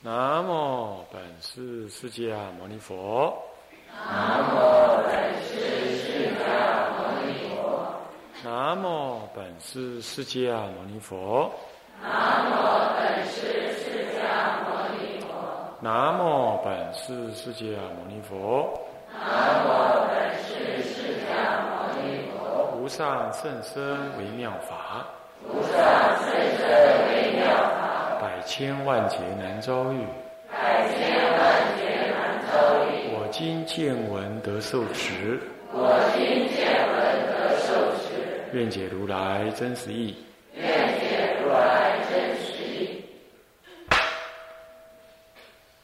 南无本师释迦牟尼佛。南无本师释迦牟尼佛。南无本师释迦牟尼佛。南无本师释迦牟尼佛。南无本师释迦牟尼佛。南无本师释迦牟尼佛。无上甚深微妙法。无上甚深微妙。千万劫难遭遇，百千万劫难遭遇。我今见闻得受持，我今见闻得受持。愿解如来真实义，愿解如来真实义。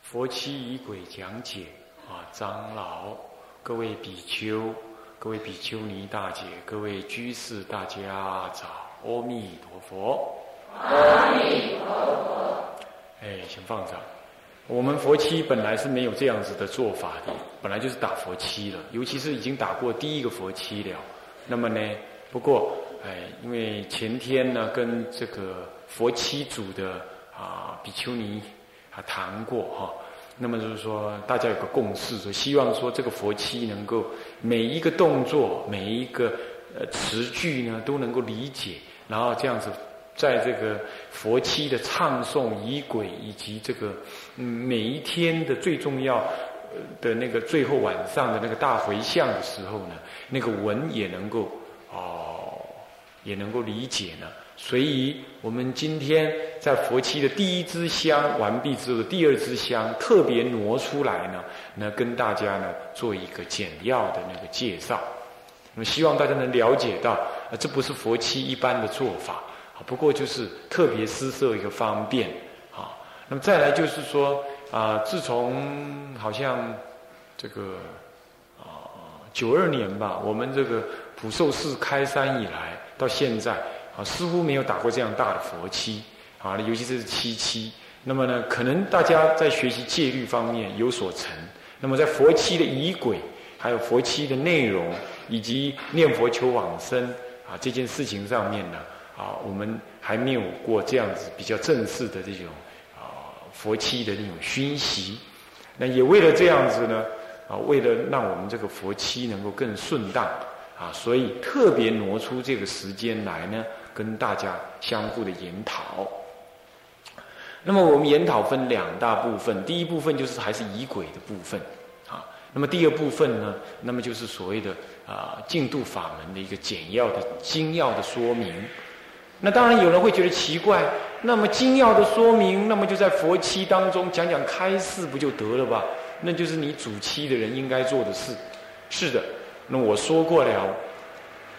佛七仪轨讲解啊，长老、各位比丘、各位比丘尼大姐、各位居士，大家早，阿弥陀佛。阿弥陀佛。哎，先放着。我们佛七本来是没有这样子的做法的，本来就是打佛七了，尤其是已经打过第一个佛七了。那么呢，不过哎，因为前天呢跟这个佛七组的啊比丘尼啊谈过哈，那么就是说大家有个共识，说希望说这个佛七能够每一个动作、每一个呃词句呢都能够理解，然后这样子。在这个佛七的唱诵仪轨，以及这个嗯每一天的最重要的那个最后晚上的那个大回向的时候呢，那个文也能够哦也能够理解呢。所以，我们今天在佛七的第一支香完毕之后的，第二支香特别挪出来呢，那跟大家呢做一个简要的那个介绍。那么，希望大家能了解到，这不是佛七一般的做法。不过就是特别施设一个方便，啊，那么再来就是说啊，自从好像这个啊九二年吧，我们这个普寿寺开山以来到现在啊，似乎没有打过这样大的佛七啊，尤其这是七七。那么呢，可能大家在学习戒律方面有所成，那么在佛七的仪轨，还有佛七的内容，以及念佛求往生啊这件事情上面呢。啊，我们还没有过这样子比较正式的这种啊佛七的那种熏习，那也为了这样子呢，啊，为了让我们这个佛七能够更顺当啊，所以特别挪出这个时间来呢，跟大家相互的研讨。那么我们研讨分两大部分，第一部分就是还是仪轨的部分啊，那么第二部分呢，那么就是所谓的啊净度法门的一个简要的精要的说明。那当然有人会觉得奇怪，那么精要的说明，那么就在佛七当中讲讲开示不就得了吧？那就是你主七的人应该做的事。是的，那我说过了，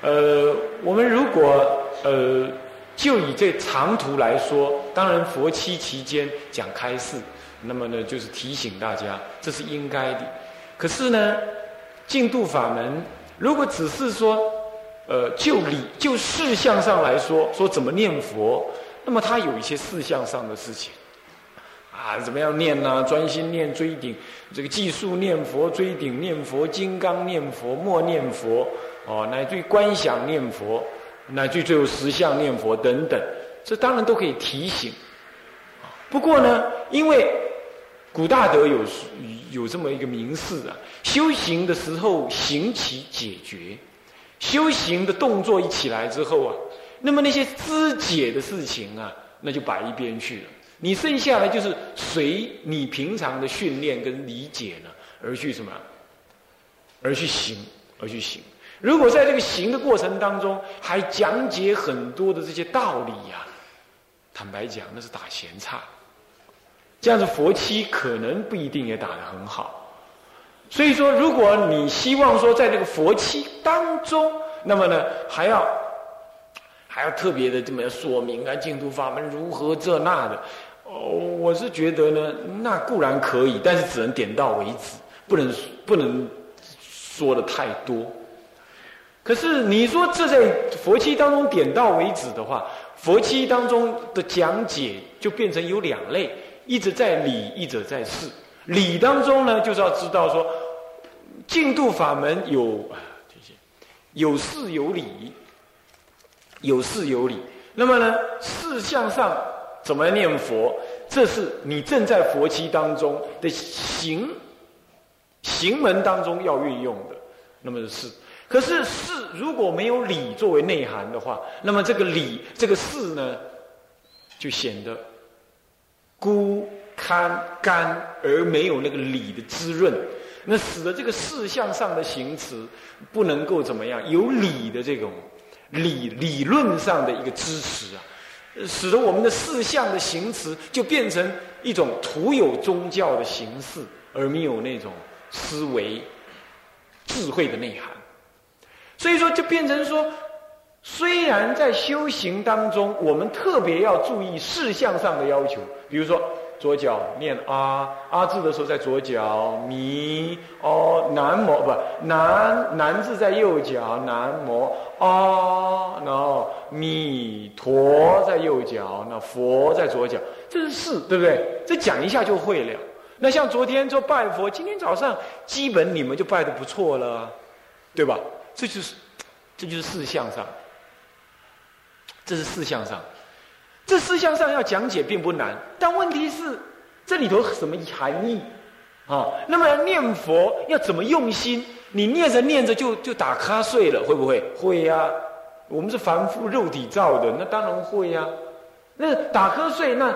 呃，我们如果呃就以这长途来说，当然佛七期间讲开示，那么呢就是提醒大家这是应该的。可是呢，净度法门如果只是说。呃，就理就事项上来说，说怎么念佛，那么他有一些事项上的事情，啊，怎么样念呢？专心念追顶，这个计数念佛追顶念佛，金刚念佛默念佛，哦，乃至于观想念佛，乃至于最后实相念佛等等，这当然都可以提醒。不过呢，因为古大德有有这么一个名示啊，修行的时候行其解决。修行的动作一起来之后啊，那么那些肢解的事情啊，那就摆一边去了。你剩下来就是随你平常的训练跟理解呢，而去什么？而去行，而去行。如果在这个行的过程当中，还讲解很多的这些道理呀，坦白讲，那是打闲岔。这样子佛七可能不一定也打得很好。所以说，如果你希望说在这个佛期当中，那么呢，还要还要特别的这么说明啊，净土法门如何这那的，哦，我是觉得呢，那固然可以，但是只能点到为止，不能不能说的太多。可是你说这在佛期当中点到为止的话，佛期当中的讲解就变成有两类，一者在理，一者在事。理当中呢，就是要知道说，净度法门有啊这些有事有理，有事有理。那么呢，事项上怎么念佛，这是你正在佛期当中的行行门当中要运用的，那么是。可是事如果没有理作为内涵的话，那么这个理这个事呢，就显得孤堪干而没有那个理的滋润，那使得这个事项上的行词不能够怎么样有理的这种理理论上的一个支持啊，使得我们的事项的行词就变成一种徒有宗教的形式，而没有那种思维智慧的内涵。所以说，就变成说，虽然在修行当中，我们特别要注意事项上的要求，比如说左脚念阿阿字的时候在左脚，弥哦南摩不南南字在右脚，南摩啊，然后弥陀在右脚，那佛在左脚，这是四，对不对？这讲一下就会了。那像昨天做拜佛，今天早上基本你们就拜的不错了，对吧？这就是，这就是四相上，这是四相上，这四项上要讲解并不难，但问题是这里头什么含义啊？那么念佛要怎么用心？你念着念着就就打瞌睡了，会不会？会呀，我们是凡夫肉体造的，那当然会呀。那打瞌睡，那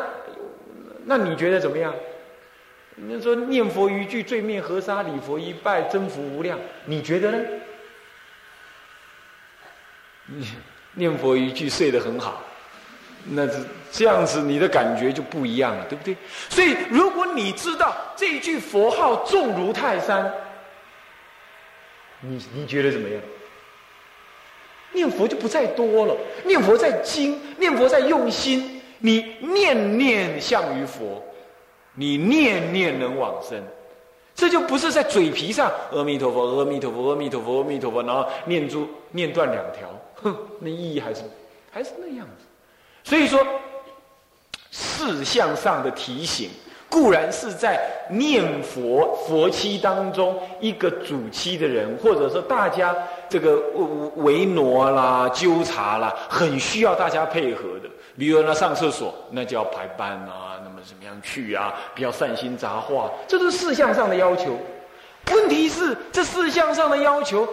那你觉得怎么样？你说念佛一句，罪灭河沙；礼佛一拜，增福无量。你觉得呢？念佛一句睡得很好，那这这样子你的感觉就不一样了，对不对？所以如果你知道这一句佛号重如泰山，你你觉得怎么样？念佛就不再多了，念佛在精，念佛在用心，你念念向于佛，你念念能往生。这就不是在嘴皮上，阿弥陀佛，阿弥陀佛，阿弥陀佛，阿弥陀佛，然后念珠念断两条，哼，那意义还是还是那样子。所以说，事项上的提醒，固然是在念佛佛期当中一个主期的人，或者说大家这个维挪啦、纠察啦，很需要大家配合的。比如那上厕所，那就要排班啊，那么怎么样去啊？不要善心杂话，这都是事项上的要求。问题是这事项上的要求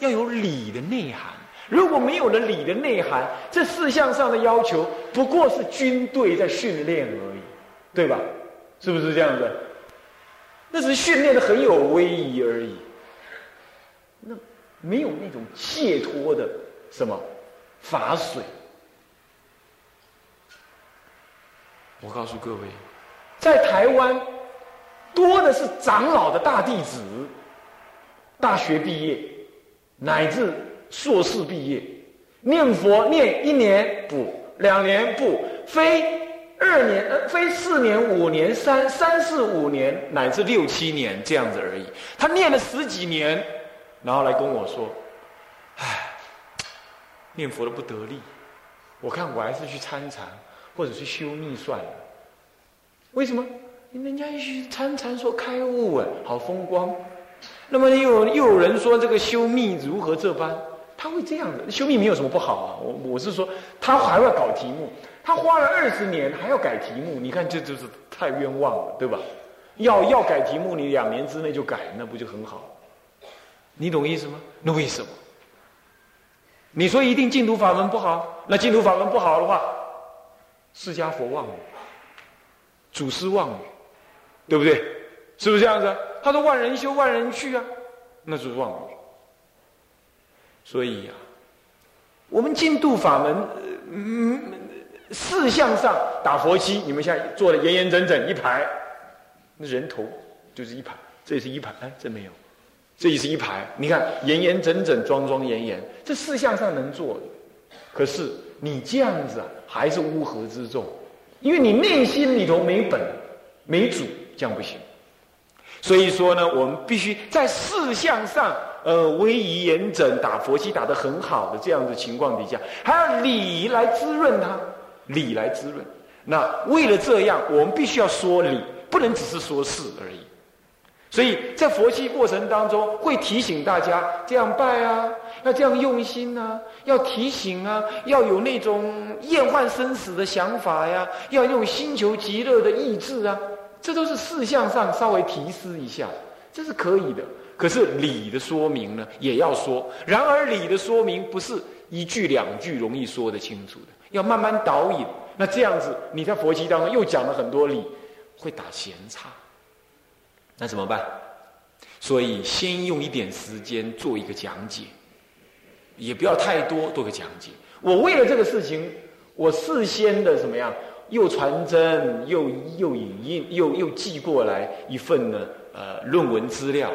要有理的内涵，如果没有了理的内涵，这四项上的要求不过是军队在训练而已，对吧？是不是这样子？那只是训练的很有威仪而已，那没有那种解脱的什么法水。我告诉各位，在台湾多的是长老的大弟子，大学毕业乃至硕士毕业，念佛念一年不，两年不，非二年呃，非四年五年三三四五年乃至六七年这样子而已。他念了十几年，然后来跟我说：“唉，念佛的不得力，我看我还是去参禅。”或者是修密算了，为什么？人家去参禅说开悟啊，好风光。那么又又有人说这个修密如何这般？他会这样的修密有什么不好啊。我我是说，他还要搞题目，他花了二十年还要改题目，你看这就是太冤枉了，对吧？要要改题目，你两年之内就改，那不就很好？你懂意思吗？那为什么？你说一定净土法门不好？那净土法门不好的话？释迦佛忘语，祖师忘语，对不对？是不是这样子？他说万人修万人去啊，那就是妄语。所以呀，我们净度法门，嗯，四项上打佛七，你们现在做的严严整整一排，那人头就是一排，这也是一排，哎，这没有，这也是一排。你看严严整整、庄庄严严，这四项上能做的，可是。你这样子啊，还是乌合之众，因为你内心里头没本、没主，这样不行。所以说呢，我们必须在四项上，呃，威仪严整，打佛七打得很好的这样的情况底下，还要理来滋润它，理来滋润。那为了这样，我们必须要说理，不能只是说事而已。所以在佛七过程当中，会提醒大家这样拜啊，要这样用心啊，要提醒啊，要有那种厌患生死的想法呀，要用心求极乐的意志啊，这都是事项上稍微提示一下，这是可以的。可是理的说明呢，也要说。然而理的说明不是一句两句容易说得清楚的，要慢慢导引。那这样子，你在佛经当中又讲了很多理，会打闲岔。那怎么办？所以先用一点时间做一个讲解，也不要太多做个讲解。我为了这个事情，我事先的怎么样？又传真，又又影印，又又寄过来一份呢？呃，论文资料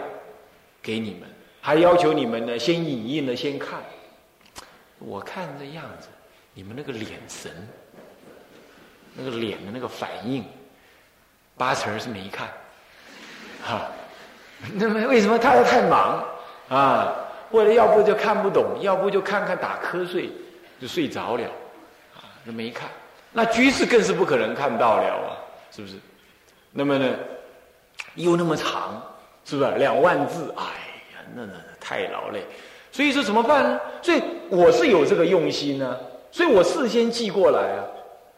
给你们，还要求你们呢先影印了先看。我看这样子，你们那个脸神，那个脸的那个反应，八成是没看。哈，那么为什么他太忙啊？或者要不就看不懂，要不就看看打瞌睡就睡着了，啊，就没看。那居士更是不可能看到了啊，是不是？那么呢，又那么长，是不是两万字？哎呀，那那太劳累。所以说怎么办呢？所以我是有这个用心呢，所以我事先寄过来啊。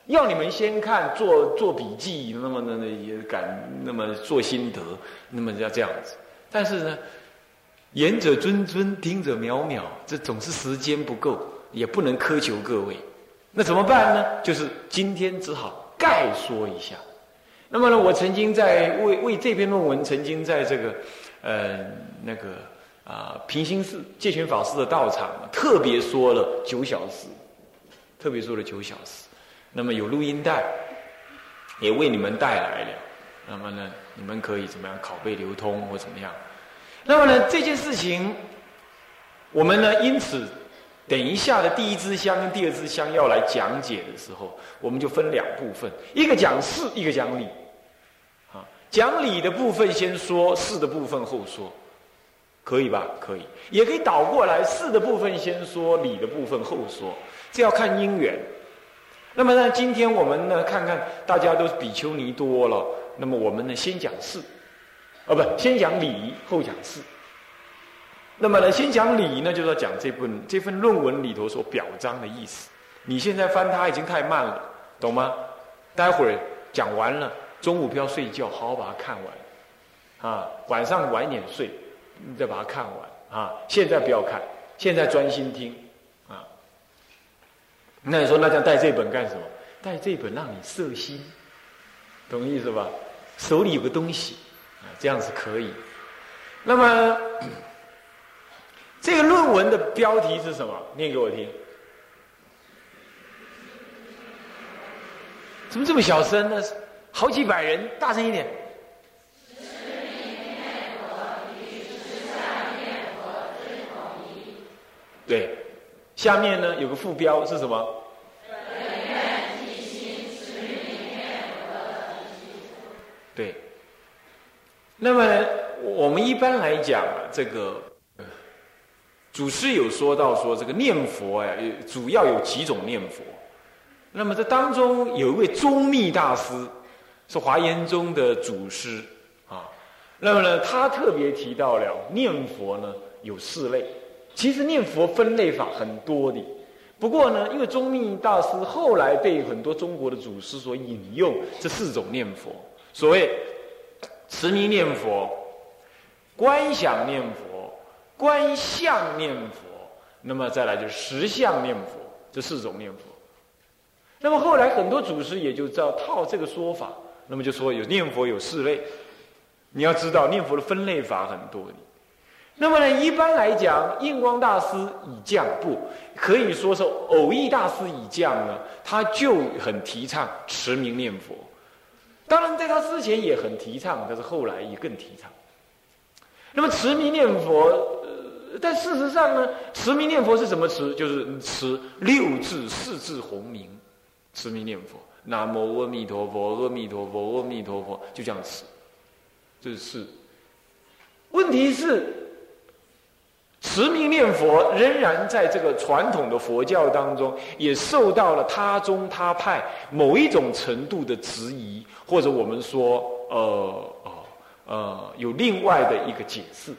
要你们先看做做笔记，那么那那也敢那么做心得，那么要这样子。但是呢，言者谆谆，听者渺渺，这总是时间不够，也不能苛求各位。那怎么办呢？就是今天只好概说一下。那么呢，我曾经在为为这篇论文，曾经在这个呃那个啊平心寺戒权法师的道场，特别说了九小时，特别说了九小时。那么有录音带，也为你们带来了。那么呢，你们可以怎么样拷贝流通或怎么样？那么呢，这件事情，我们呢，因此等一下的第一支香跟第二支香要来讲解的时候，我们就分两部分，一个讲事，一个讲理。讲理的部分先说，事的部分后说，可以吧？可以，也可以倒过来，事的部分先说，理的部分后说，这要看因缘。那么呢，今天我们呢，看看大家都比丘尼多了，那么我们呢，先讲事，哦，不，先讲理，后讲事。那么呢，先讲理呢，就是要讲这份这份论文里头所表彰的意思。你现在翻它已经太慢了，懂吗？待会儿讲完了，中午不要睡觉，好好把它看完，啊，晚上晚一点睡，你再把它看完，啊，现在不要看，现在专心听。啊那你说，那这样带这本干什么？带这本让你摄心，懂意思吧？手里有个东西，啊，这样是可以。那么，这个论文的标题是什么？念给我听。怎么这么小声呢？好几百人，大声一点。对。下面呢有个副标是什么？对。那么我们一般来讲，这个祖师有说到说这个念佛呀，主要有几种念佛。那么这当中有一位宗密大师，是华严宗的祖师啊。那么呢，他特别提到了念佛呢有四类。其实念佛分类法很多的，不过呢，因为宗密大师后来被很多中国的祖师所引用这四种念佛，所谓持名念佛、观想念佛、观相念佛，那么再来就是实相念佛这四种念佛。那么后来很多祖师也就知道套这个说法，那么就说有念佛有四类，你要知道念佛的分类法很多。那么呢，一般来讲，印光大师以降不可以说是偶益大师以降呢，他就很提倡持名念佛。当然，在他之前也很提倡，但是后来也更提倡。那么持名念佛，呃，但事实上呢，持名念佛是什么持？就是持六字四字洪名，持名念佛，南无阿弥陀佛，阿弥陀佛，阿弥陀佛，就这样持。这是问题是。持名念佛仍然在这个传统的佛教当中，也受到了他宗他派某一种程度的质疑，或者我们说，呃，哦，呃有另外的一个解释，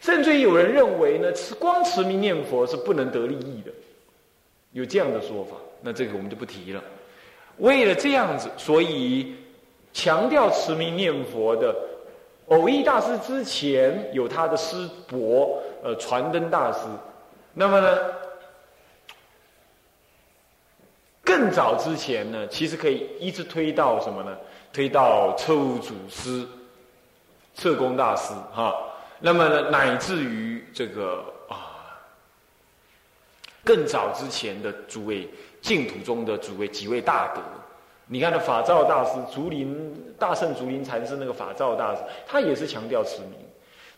甚至有人认为呢，持光持名念佛是不能得利益的，有这样的说法。那这个我们就不提了。为了这样子，所以强调持名念佛的偶益大师之前有他的师伯，呃，传灯大师。那么呢？更早之前呢，其实可以一直推到什么呢？推到彻悟祖师、彻公大师哈。那么呢，乃至于这个，更早之前的诸位净土中的诸位几位大德，你看那法照大师、竹林大圣竹林禅师那个法照大师，他也是强调持名。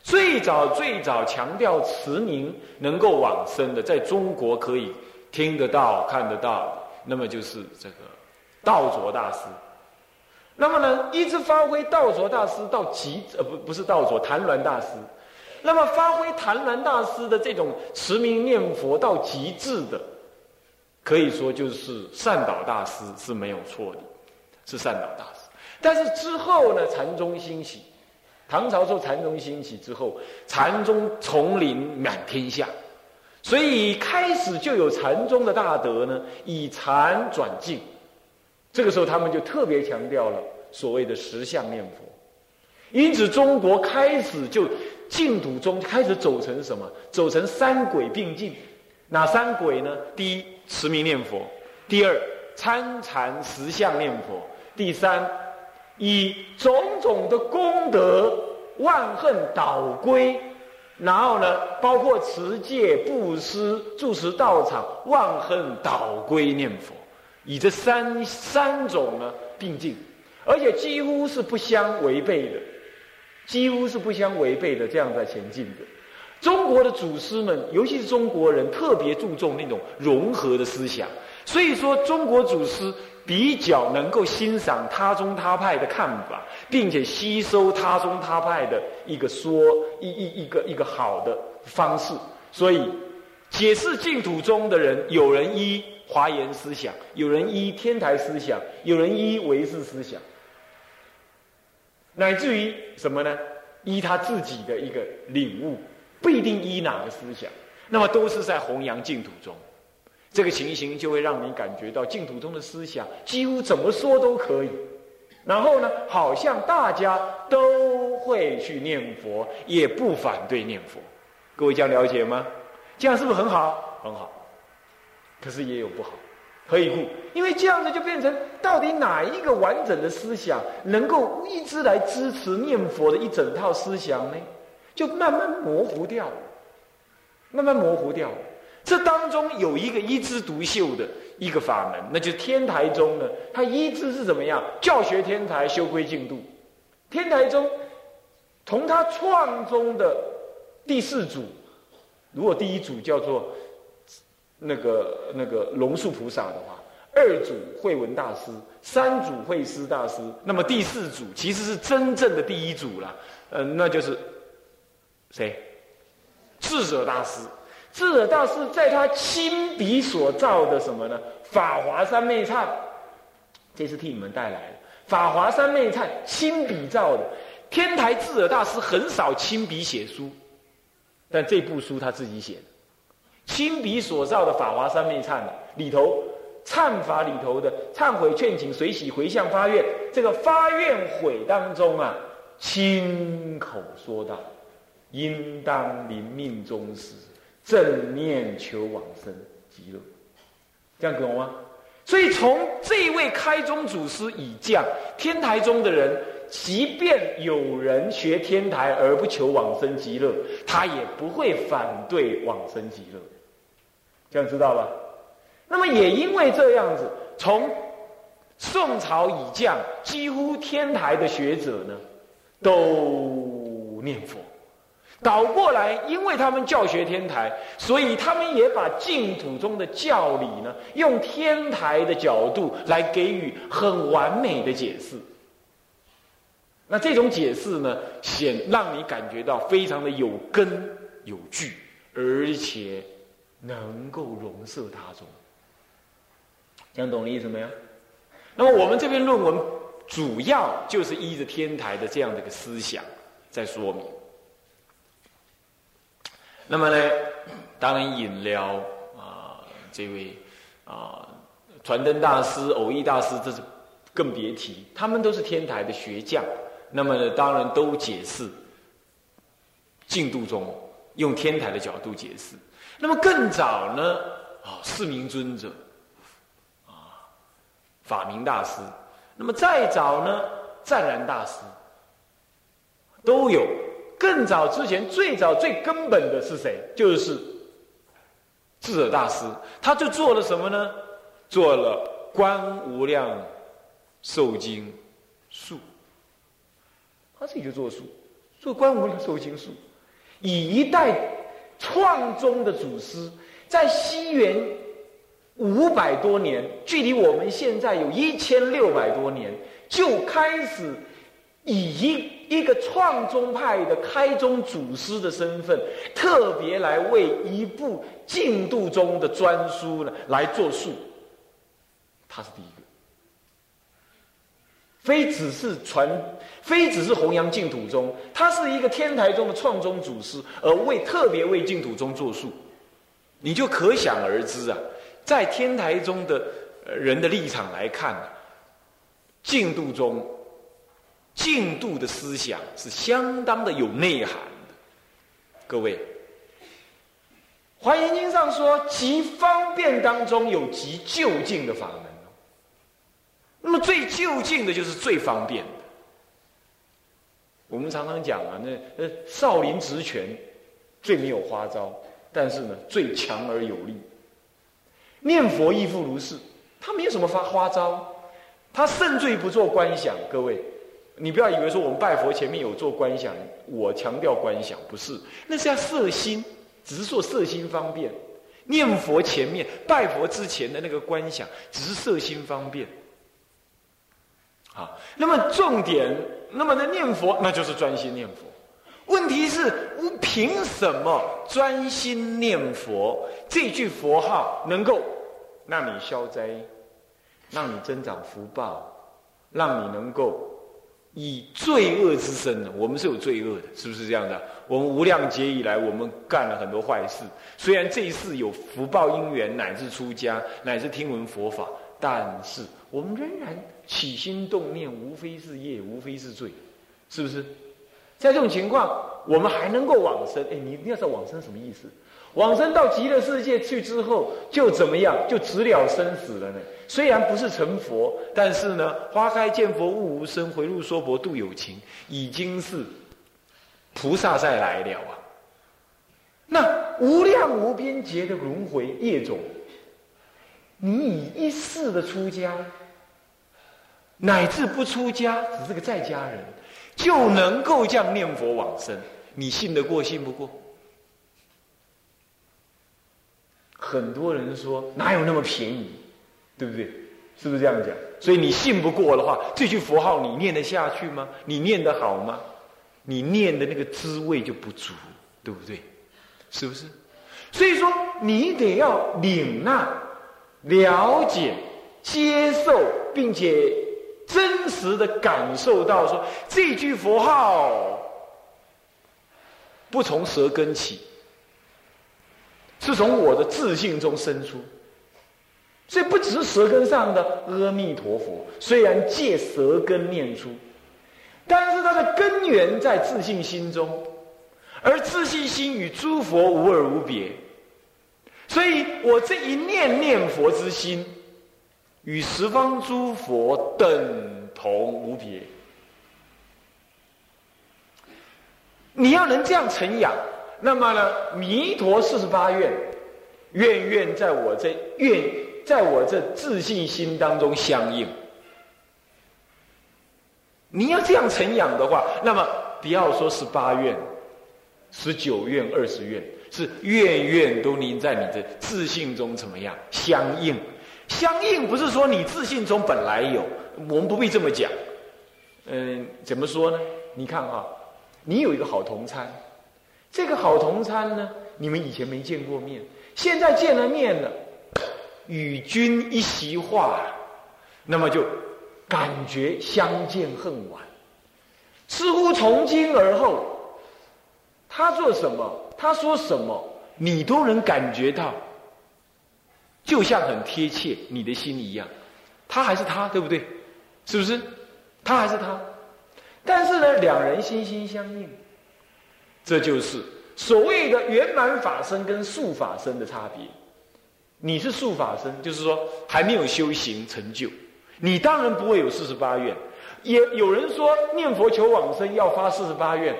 最早最早强调持名能够往生的，在中国可以听得到、看得到。那么就是这个道卓大师，那么呢，一直发挥道卓大师到极，呃，不，不是道卓，谭鸾大师。那么发挥谭鸾大师的这种持名念佛到极致的，可以说就是善导大师是没有错的，是善导大师。但是之后呢，禅宗兴起，唐朝时候禅宗兴起之后，禅宗丛林满天下。所以开始就有禅宗的大德呢，以禅转净，这个时候他们就特别强调了所谓的十相念佛。因此，中国开始就净土中开始走成什么？走成三轨并进。哪三轨呢？第一，持名念佛；第二，参禅实相念佛；第三，以种种的功德万恨导归。然后呢，包括持戒、布施、住持道场、万恨导归念佛，以这三三种呢并进，而且几乎是不相违背的，几乎是不相违背的，这样在前进的。中国的祖师们，尤其是中国人，特别注重那种融合的思想，所以说中国祖师。比较能够欣赏他宗他派的看法，并且吸收他宗他派的一个说一一一个一个好的方式，所以解释净土中的人，有人依华严思想，有人依天台思想，有人依唯识思想，乃至于什么呢？依他自己的一个领悟，不一定依哪个思想，那么都是在弘扬净土中。这个情形就会让你感觉到净土中的思想几乎怎么说都可以，然后呢，好像大家都会去念佛，也不反对念佛。各位这样了解吗？这样是不是很好？很好。可是也有不好，何以故？因为这样子就变成到底哪一个完整的思想能够一直来支持念佛的一整套思想呢？就慢慢模糊掉了，慢慢模糊掉了。这当中有一个一枝独秀的一个法门，那就是天台宗呢。它一支是怎么样？教学天台，修归净度。天台宗同他创宗的第四祖，如果第一祖叫做那个那个龙树菩萨的话，二祖慧文大师，三祖慧思大师，那么第四祖其实是真正的第一祖了。嗯，那就是谁？智者大师。智者大师在他亲笔所造的什么呢？《法华三昧忏》，这是替你们带来的《法华三昧忏》，亲笔造的。天台智者大师很少亲笔写书，但这部书他自己写的，亲笔所造的《法华三昧忏》里头，忏法里头的忏悔劝请随喜回向发愿，这个发愿悔当中啊，亲口说道：“应当临命终时。”正念求往生极乐，这样懂吗？所以从这位开宗祖师以降，天台中的人，即便有人学天台而不求往生极乐，他也不会反对往生极乐。这样知道吧？那么也因为这样子，从宋朝以降，几乎天台的学者呢，都念佛。倒过来，因为他们教学天台，所以他们也把净土中的教理呢，用天台的角度来给予很完美的解释。那这种解释呢，显让你感觉到非常的有根有据，而且能够容摄大众。讲懂了意思没有？那么我们这篇论文主要就是依着天台的这样的一个思想在说明。那么呢，当然引了啊这位啊传灯大师、偶义大师，这是更别提，他们都是天台的学将。那么，当然都解释净度中用天台的角度解释。那么更早呢，啊，四明尊者，啊，法明大师。那么再早呢，湛然大师都有。更早之前，最早最根本的是谁？就是智者大师。他就做了什么呢？做了《观无量寿经术》。他自己就做书，做《观无量寿经术》，以一代创宗的祖师，在西元五百多年，距离我们现在有一千六百多年，就开始以一一个创宗派的开宗祖师的身份，特别来为一部净度中的专书呢来做述。他是第一个。非只是传，非只是弘扬净土宗，他是一个天台宗的创宗祖师，而为特别为净土宗作述，你就可想而知啊，在天台宗的人的立场来看，净土宗净度的思想是相当的有内涵的。各位，《华严经》上说，极方便当中有极就近的法门。那么最就近的就是最方便的。我们常常讲啊，那呃少林直拳最没有花招，但是呢最强而有力。念佛亦复如是，他没有什么发花招，他甚至不做观想。各位，你不要以为说我们拜佛前面有做观想，我强调观想不是，那是要摄心，只是做摄心方便。念佛前面拜佛之前的那个观想，只是摄心方便。啊，那么重点，那么呢念佛，那就是专心念佛。问题是，我凭什么专心念佛？这句佛号能够让你消灾，让你增长福报，让你能够以罪恶之身呢？我们是有罪恶的，是不是这样的？我们无量劫以来，我们干了很多坏事。虽然这一世有福报因缘，乃至出家，乃至听闻佛法，但是我们仍然。起心动念，无非是业，无非是罪，是不是？在这种情况，我们还能够往生？哎，你一定要知道往生什么意思？往生到极乐世界去之后，就怎么样？就直了生死了呢？虽然不是成佛，但是呢，花开见佛悟无生，回路说佛度有情，已经是菩萨再来了啊！那无量无边劫的轮回业种，你以一世的出家。乃至不出家，只是个在家人，就能够这样念佛往生，你信得过信不过？很多人说哪有那么便宜，对不对？是不是这样讲？所以你信不过的话，这句佛号你念得下去吗？你念得好吗？你念的那个滋味就不足，对不对？是不是？所以说你得要领纳、了解、接受，并且。真实的感受到说，这句佛号不从舌根起，是从我的自信中生出。所以不只是舌根上的阿弥陀佛，虽然借舌根念出，但是它的根源在自信心中，而自信心与诸佛无二无别。所以我这一念念佛之心。与十方诸佛等同无别。你要能这样承养，那么呢？弥陀四十八愿，愿愿在我这愿，在我这自信心当中相应。你要这样承养的话，那么不要说十八愿、十九愿、二十愿，是愿愿都您在你的自信中怎么样相应？相应不是说你自信中本来有，我们不必这么讲。嗯，怎么说呢？你看哈，你有一个好同餐，这个好同餐呢，你们以前没见过面，现在见了面了，与君一席话，那么就感觉相见恨晚。似乎从今而后，他做什么，他说什么，你都能感觉到，就像很贴切你的心一样。他还是他，对不对？是不是？他还是他，但是呢，两人心心相印，这就是所谓的圆满法身跟速法身的差别。你是速法身，就是说还没有修行成就，你当然不会有四十八愿。也有人说念佛求往生要发四十八愿，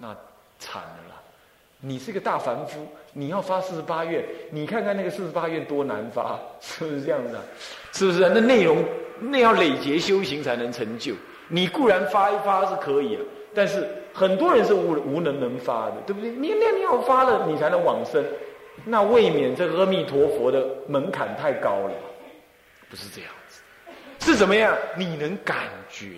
那惨了！你是个大凡夫，你要发四十八愿，你看看那个四十八愿多难发，是不是这样的？是不是？那内容那要累劫修行才能成就。你固然发一发是可以了，但是很多人是无无能能发的，对不对？你那你要发了，你才能往生，那未免这阿弥陀佛的门槛太高了，不是这样子。是怎么样？你能感觉，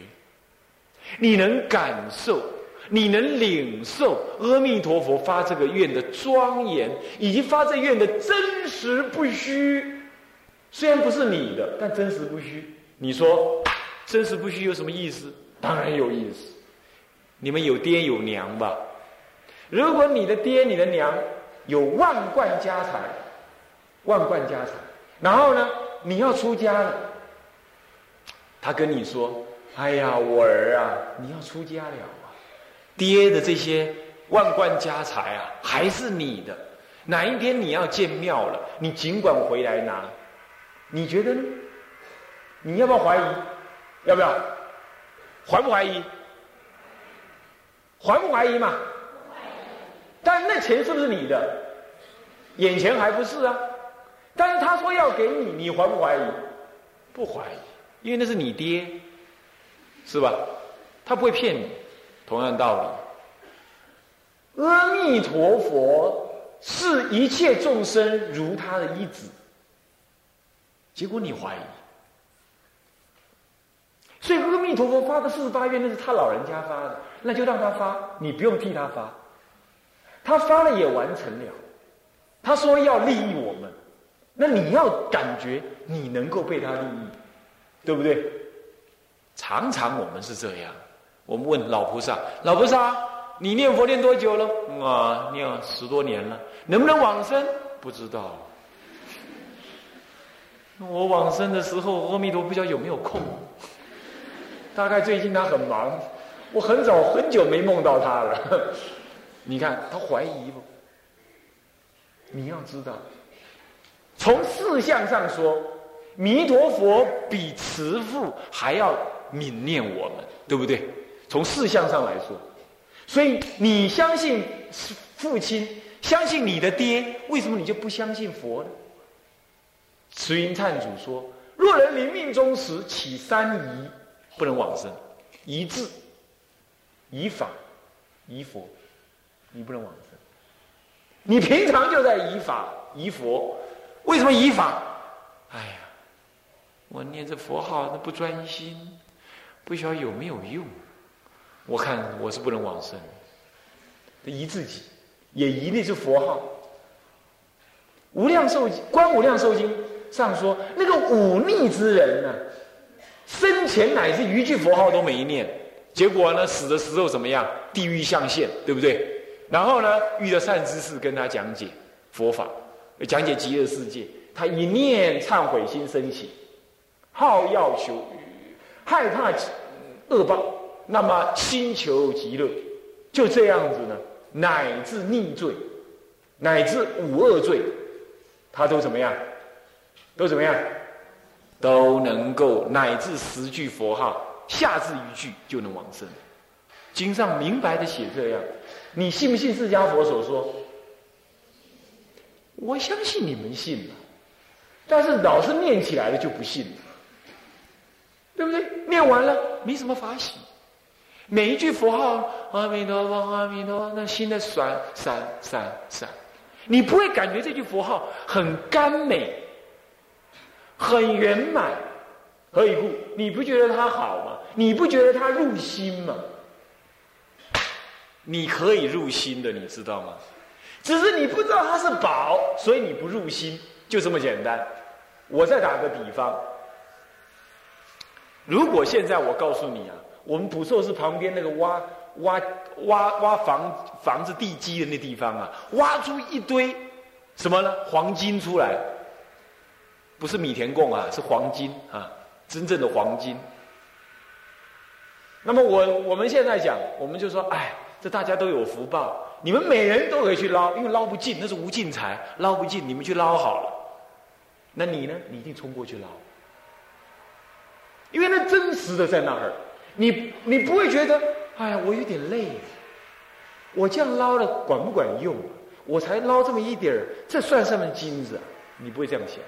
你能感受，你能领受阿弥陀佛发这个愿的庄严，以及发这愿的真实不虚。虽然不是你的，但真实不虚。你说真实不虚有什么意思？当然有意思。你们有爹有娘吧？如果你的爹你的娘有万贯家财，万贯家财，然后呢，你要出家了。他跟你说：“哎呀，我儿啊，你要出家了！爹的这些万贯家财啊，还是你的。哪一天你要建庙了，你尽管回来拿。你觉得呢？你要不要怀疑？要不要？怀不怀疑？怀不怀疑嘛？但那钱是不是你的？眼前还不是啊。但是他说要给你，你怀不怀疑？不怀疑。”因为那是你爹，是吧？他不会骗你。同样道理，阿弥陀佛视一切众生如他的一子，结果你怀疑。所以阿弥陀佛发的四十八愿，那是他老人家发的，那就让他发，你不用替他发。他发了也完成了，他说要利益我们，那你要感觉你能够被他利益。对不对？常常我们是这样。我们问老菩萨：“老菩萨，你念佛念多久了？”啊，念十多年了。能不能往生？不知道。我往生的时候，阿弥陀不知道有没有空。大概最近他很忙。我很早很久没梦到他了。你看他怀疑不？你要知道，从四相上说。弥陀佛比慈父还要悯念我们，对不对？从事项上来说，所以你相信父亲，相信你的爹，为什么你就不相信佛呢？慈云忏祖说：若人临命终时起三疑，不能往生，疑智、疑法、疑佛，你不能往生。你平常就在疑法、疑佛，为什么疑法？哎呀！我念这佛号，那不专心，不晓得有没有用。我看我是不能往生，疑自己，也疑的是佛号。无量寿经，观无量寿经上说，那个忤逆之人呢，生前乃是一句佛号都没念，结果呢，死的时候怎么样？地狱象现，对不对？然后呢，遇到善知识跟他讲解佛法，讲解极乐世界，他一念忏悔心升起。好要求，害怕恶报，那么心求极乐，就这样子呢，乃至逆罪，乃至五恶罪，他都怎么样？都怎么样？都能够乃至十句佛号，下至一句就能往生。经上明白的写这样，你信不信释迦佛所说？我相信你们信了，但是老是念起来了就不信了。对不对？念完了没什么法喜，每一句佛号阿弥陀佛，阿弥陀佛，那心在闪闪闪闪，你不会感觉这句佛号很甘美、很圆满，何以故？你不觉得它好吗？你不觉得它入心吗？你可以入心的，你知道吗？只是你不知道它是宝，所以你不入心，就这么简单。我再打个比方。如果现在我告诉你啊，我们普寿寺旁边那个挖挖挖挖房房子地基的那地方啊，挖出一堆什么呢？黄金出来，不是米田共啊，是黄金啊，真正的黄金。那么我我们现在讲，我们就说，哎，这大家都有福报，你们每人都可以去捞，因为捞不尽，那是无尽财，捞不尽，你们去捞好了。那你呢？你一定冲过去捞，因为那真实的在那儿，你你不会觉得，哎呀，我有点累，我这样捞了管不管用？我才捞这么一点儿，这算什么金子啊？你不会这样想。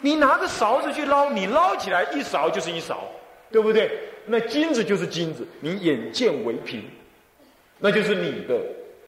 你拿个勺子去捞，你捞起来一勺就是一勺，对不对？那金子就是金子，你眼见为凭，那就是你的。